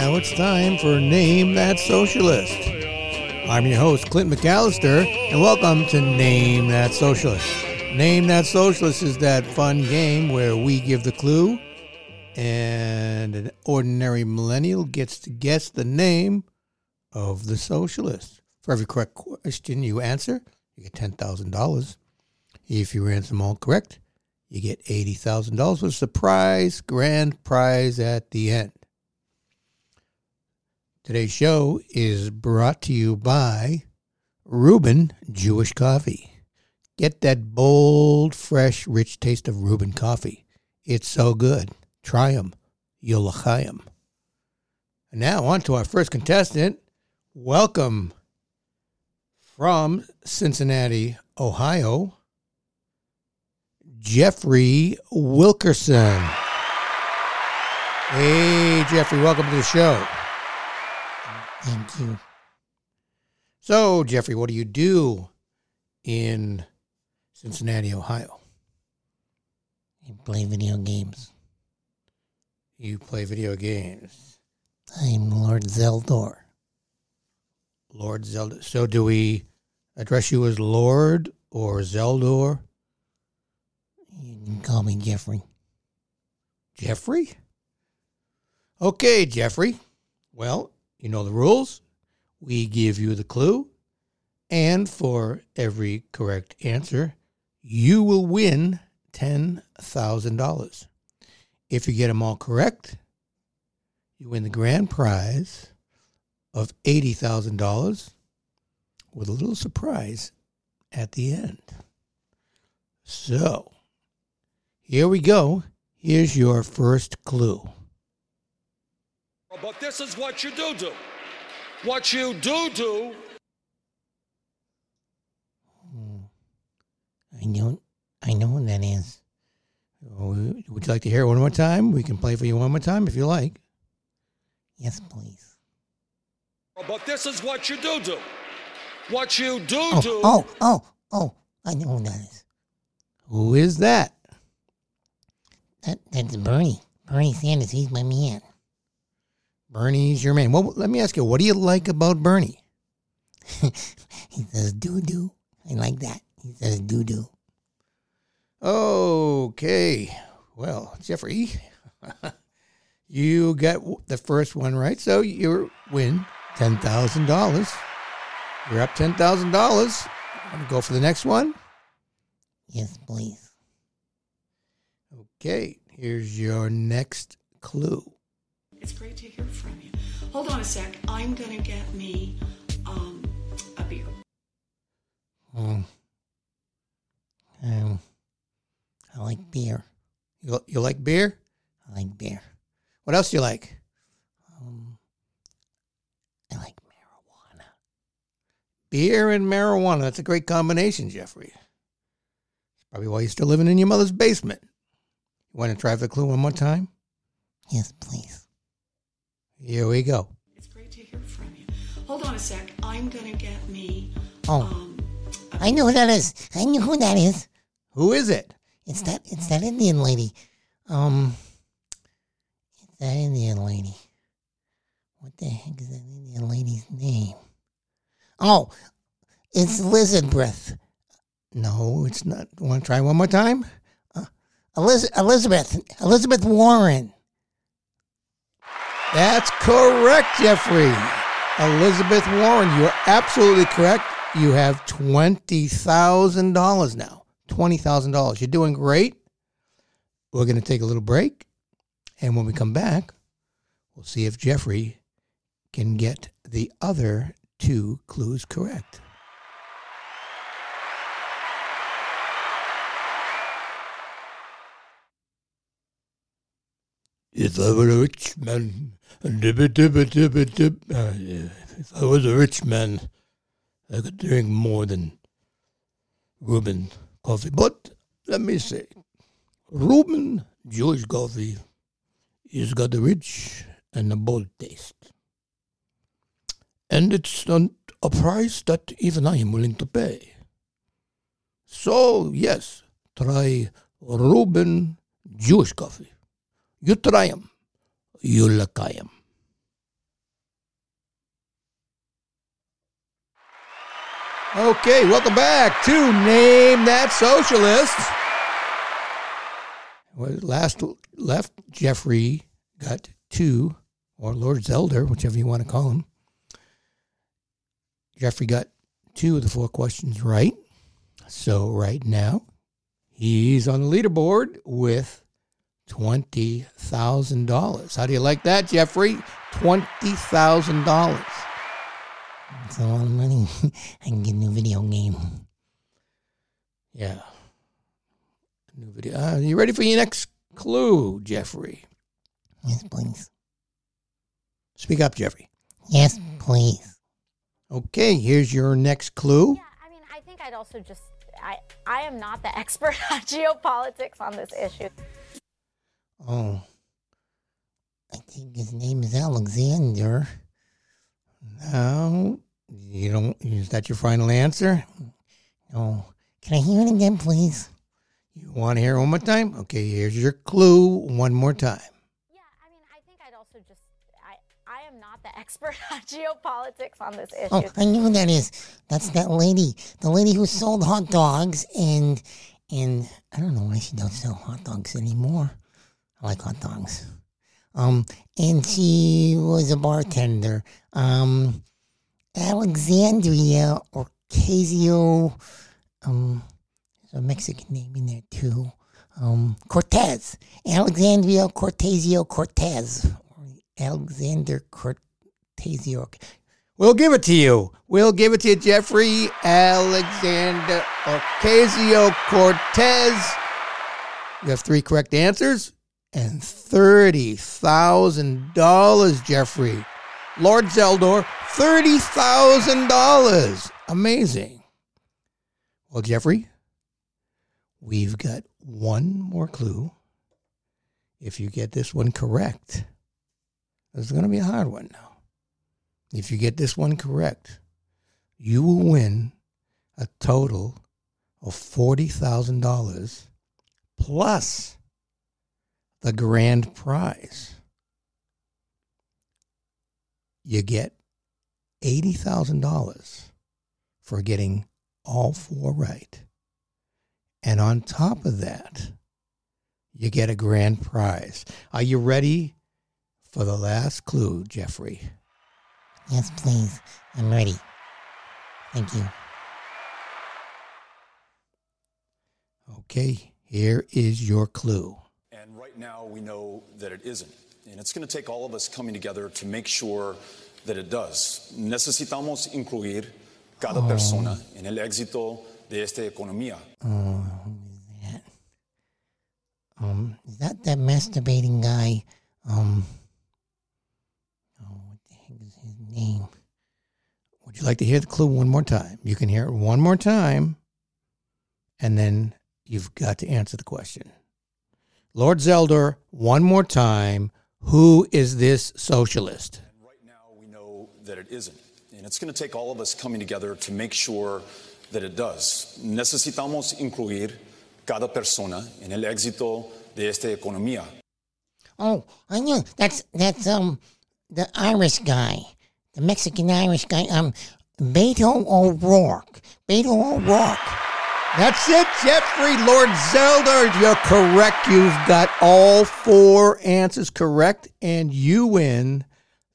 Now it's time for Name That Socialist. I'm your host, Clint McAllister, and welcome to Name That Socialist. Name That Socialist is that fun game where we give the clue, and an ordinary millennial gets to guess the name of the socialist. For every correct question you answer, you get $10,000. If you answer them all correct, you get $80,000 with a surprise grand prize at the end. Today's show is brought to you by Reuben Jewish Coffee. Get that bold, fresh, rich taste of Reuben coffee. It's so good. Try them. You'll. And now on to our first contestant. Welcome from Cincinnati, Ohio, Jeffrey Wilkerson. Hey, Jeffrey, welcome to the show. Thank you. So, Jeffrey, what do you do in Cincinnati, Ohio? I play video games. You play video games. I'm Lord Zeldor. Lord Zeldor. So, do we address you as Lord or Zeldor? You can call me Jeffrey. Jeffrey? Okay, Jeffrey. Well, you know the rules. We give you the clue. And for every correct answer, you will win $10,000. If you get them all correct, you win the grand prize of $80,000 with a little surprise at the end. So, here we go. Here's your first clue. But this is what you do do. What you do do. I don't. I know what that is. Oh, Would you like to hear it one more time? We can play for you one more time if you like. Yes, please. But this is what you do do. What you do Oh, do. oh, oh, oh! I know what that is. Who is that? That that's Bernie. Bernie Sanders. He's my man. Bernie's your man. Well, let me ask you, what do you like about Bernie? he says doo doo. I like that. He says doo doo. Okay. Well, Jeffrey, you got the first one right, so you win $10,000. You're up $10,000. Want to go for the next one? Yes, please. Okay. Here's your next clue. It's great to hear from you. Hold on a sec. I'm going to get me um, a beer. Um, um, I like beer. You, you like beer? I like beer. What else do you like? Um, I like marijuana. Beer and marijuana. That's a great combination, Jeffrey. Probably why you're still living in your mother's basement. You want to try the clue one more time? Yes, please. Here we go. It's great to hear from you. Hold on a sec. I'm going to get me Oh, um, a I know who that is. I know who that is. Who is it? It's that. It's that Indian lady. Um, it's that Indian lady. What the heck is that Indian lady's name? Oh, it's Lizard Breath. No, it's not. Want to try one more time? Eliz- Elizabeth. Elizabeth Warren. That's correct, Jeffrey. Elizabeth Warren, you're absolutely correct. You have $20,000 now. $20,000. You're doing great. We're going to take a little break. And when we come back, we'll see if Jeffrey can get the other two clues correct. If I were a rich man, if I was a rich man, I could drink more than Reuben coffee. But let me say, Reuben Jewish coffee has got a rich and a bold taste. And it's not a price that even I am willing to pay. So, yes, try Reuben Jewish coffee you try them, you look at them. Okay, welcome back to Name That Socialist. Well, last left, Jeffrey got two, or Lord Zeldor, whichever you want to call him. Jeffrey got two of the four questions right. So right now, he's on the leaderboard with $20,000. How do you like that, Jeffrey? $20,000. It's a lot of money. I can get a new video game. Yeah. New video. Uh, you ready for your next clue, Jeffrey? Yes, please. Speak up, Jeffrey. Yes, please. Okay, here's your next clue. Yeah, I mean, I think I'd also just I I am not the expert on geopolitics on this issue. Oh. I think his name is Alexander. No, you don't. Is that your final answer? No. Can I hear it again, please? You want to hear it one more time? Okay, here's your clue one more time. Yeah, I mean, I think I'd also just I I am not the expert on geopolitics on this oh, issue. Oh, I know who that is. That's that lady. The lady who sold hot dogs and and I don't know why she don't sell hot dogs anymore. I like hot dogs. Um, and she was a bartender. Um, Alexandria Ocasio. Um, there's a Mexican name in there too. Um, Cortez. Alexandria Cortezio Cortez. Alexander Cortesio. We'll give it to you. We'll give it to you, Jeffrey Alexander Ocasio Cortez. You have three correct answers and $30,000, Jeffrey. Lord Zeldor, $30,000. Amazing. Well, Jeffrey, we've got one more clue. If you get this one correct, this is going to be a hard one now. If you get this one correct, you will win a total of $40,000 plus the grand prize. You get $80,000 for getting all four right. And on top of that, you get a grand prize. Are you ready for the last clue, Jeffrey? Yes, please. I'm ready. Thank you. Okay, here is your clue. Right now we know that it isn't. And it's going to take all of us coming together to make sure that it does. Necesitamos incluir cada persona en el éxito de esta economía. Oh, that? Um, is that that masturbating guy? Um, oh, what the heck is his name? Would you like to hear the clue one more time? You can hear it one more time, and then you've got to answer the question. Lord Zeldor, one more time. Who is this socialist? Right now we know that it isn't. And it's going to take all of us coming together to make sure that it does. Necesitamos incluir cada persona en el éxito de esta economía. Oh, I know. That's that's um the Irish guy, the Mexican Irish guy. Um, Beto O'Rourke. Beto O'Rourke. That's it, Jeffrey Lord Zeldor. You're correct. You've got all four answers correct, and you win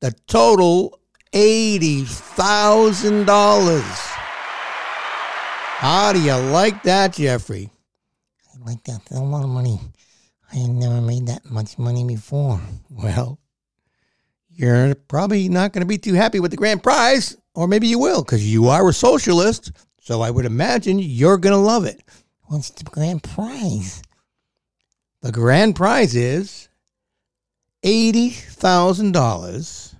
the total $80,000. How do you like that, Jeffrey? I like that. That's a lot of money. I had never made that much money before. Well, you're probably not going to be too happy with the grand prize, or maybe you will, because you are a socialist. So I would imagine you're going to love it. What's the grand prize? The grand prize is $80,000,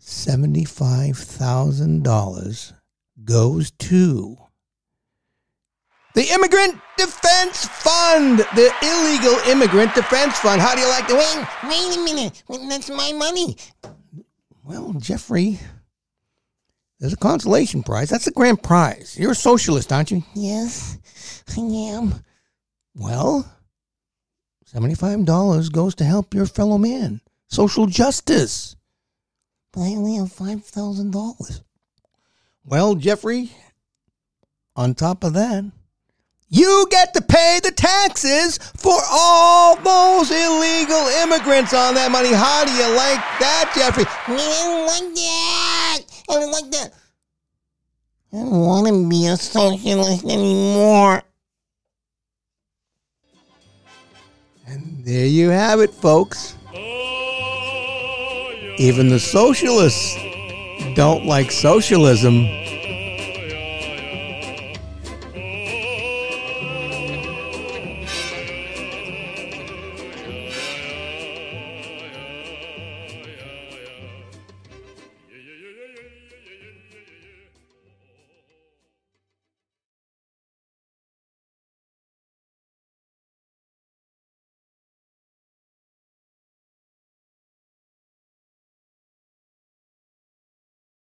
$75,000 goes to the Immigrant Defense Fund, the Illegal Immigrant Defense Fund. How do you like the Wait, wait a minute. That's my money. Well, Jeffrey, there's a consolation prize. That's the grand prize. You're a socialist, aren't you? Yes, I am. Well, $75 goes to help your fellow man. Social justice. But I only have five thousand dollars. Well, Jeffrey, on top of that, you get to pay the taxes for all those illegal immigrants on that money. How do you like that, Jeffrey? I don't like that. I don't like that. I don't want to be a socialist anymore. And there you have it, folks. Even the socialists don't like socialism.